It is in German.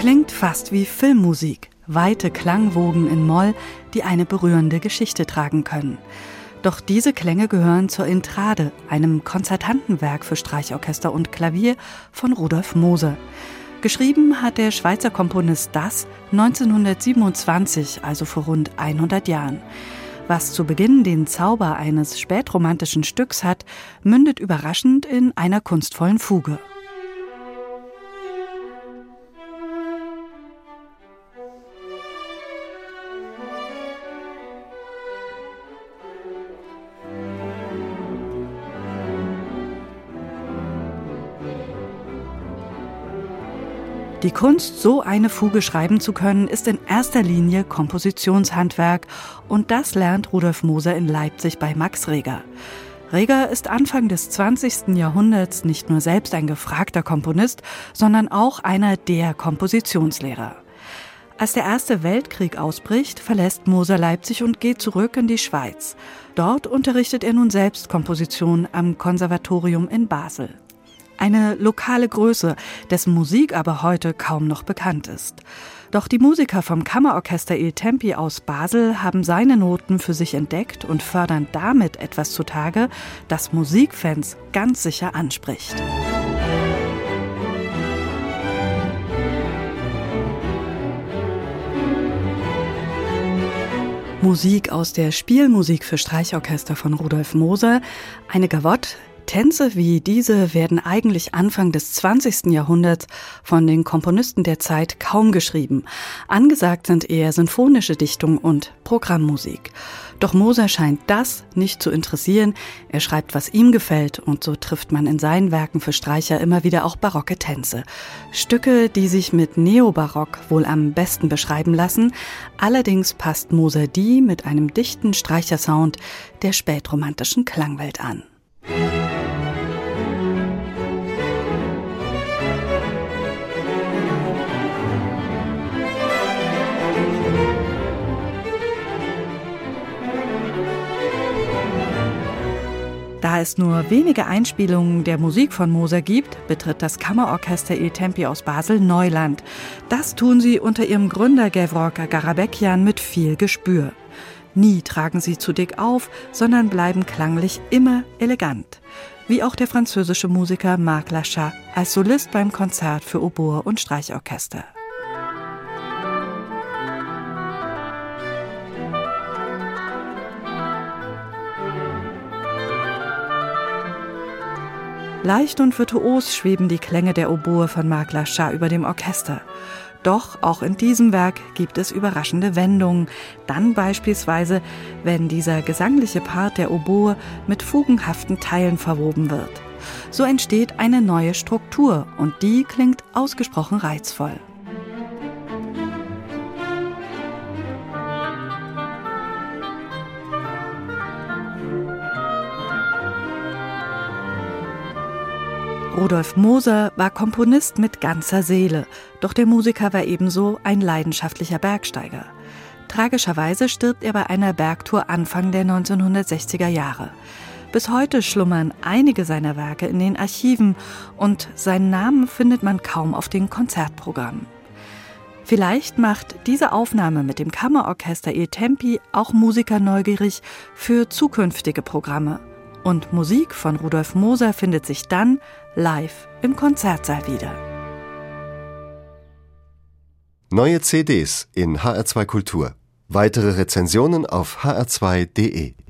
Klingt fast wie Filmmusik, weite Klangwogen in Moll, die eine berührende Geschichte tragen können. Doch diese Klänge gehören zur Intrade, einem Konzertantenwerk für Streichorchester und Klavier von Rudolf Moser. Geschrieben hat der Schweizer Komponist das 1927, also vor rund 100 Jahren. Was zu Beginn den Zauber eines spätromantischen Stücks hat, mündet überraschend in einer kunstvollen Fuge. Die Kunst, so eine Fuge schreiben zu können, ist in erster Linie Kompositionshandwerk und das lernt Rudolf Moser in Leipzig bei Max Reger. Reger ist Anfang des 20. Jahrhunderts nicht nur selbst ein gefragter Komponist, sondern auch einer der Kompositionslehrer. Als der Erste Weltkrieg ausbricht, verlässt Moser Leipzig und geht zurück in die Schweiz. Dort unterrichtet er nun selbst Komposition am Konservatorium in Basel eine lokale Größe, dessen Musik aber heute kaum noch bekannt ist. Doch die Musiker vom Kammerorchester Il Tempi aus Basel haben seine Noten für sich entdeckt und fördern damit etwas zutage, das Musikfans ganz sicher anspricht. Musik aus der Spielmusik für Streichorchester von Rudolf Moser, eine Gavotte, Tänze wie diese werden eigentlich Anfang des 20. Jahrhunderts von den Komponisten der Zeit kaum geschrieben. Angesagt sind eher sinfonische Dichtung und Programmmusik. Doch Moser scheint das nicht zu interessieren. Er schreibt, was ihm gefällt, und so trifft man in seinen Werken für Streicher immer wieder auch barocke Tänze. Stücke, die sich mit Neobarock wohl am besten beschreiben lassen. Allerdings passt Moser die mit einem dichten Streichersound der spätromantischen Klangwelt an. Da es nur wenige Einspielungen der Musik von Moser gibt, betritt das Kammerorchester Il Tempi aus Basel Neuland. Das tun sie unter ihrem Gründer Gevroka Garabekian mit viel Gespür. Nie tragen sie zu dick auf, sondern bleiben klanglich immer elegant. Wie auch der französische Musiker Marc Lachat als Solist beim Konzert für Oboe und Streichorchester. Leicht und virtuos schweben die Klänge der Oboe von Marc Lachat über dem Orchester. Doch auch in diesem Werk gibt es überraschende Wendungen. Dann beispielsweise, wenn dieser gesangliche Part der Oboe mit fugenhaften Teilen verwoben wird. So entsteht eine neue Struktur und die klingt ausgesprochen reizvoll. Rudolf Moser war Komponist mit ganzer Seele, doch der Musiker war ebenso ein leidenschaftlicher Bergsteiger. Tragischerweise stirbt er bei einer Bergtour Anfang der 1960er Jahre. Bis heute schlummern einige seiner Werke in den Archiven und seinen Namen findet man kaum auf den Konzertprogrammen. Vielleicht macht diese Aufnahme mit dem Kammerorchester Il Tempi auch Musiker neugierig für zukünftige Programme. Und Musik von Rudolf Moser findet sich dann live im Konzertsaal wieder. Neue CDs in HR2 Kultur. Weitere Rezensionen auf hr2.de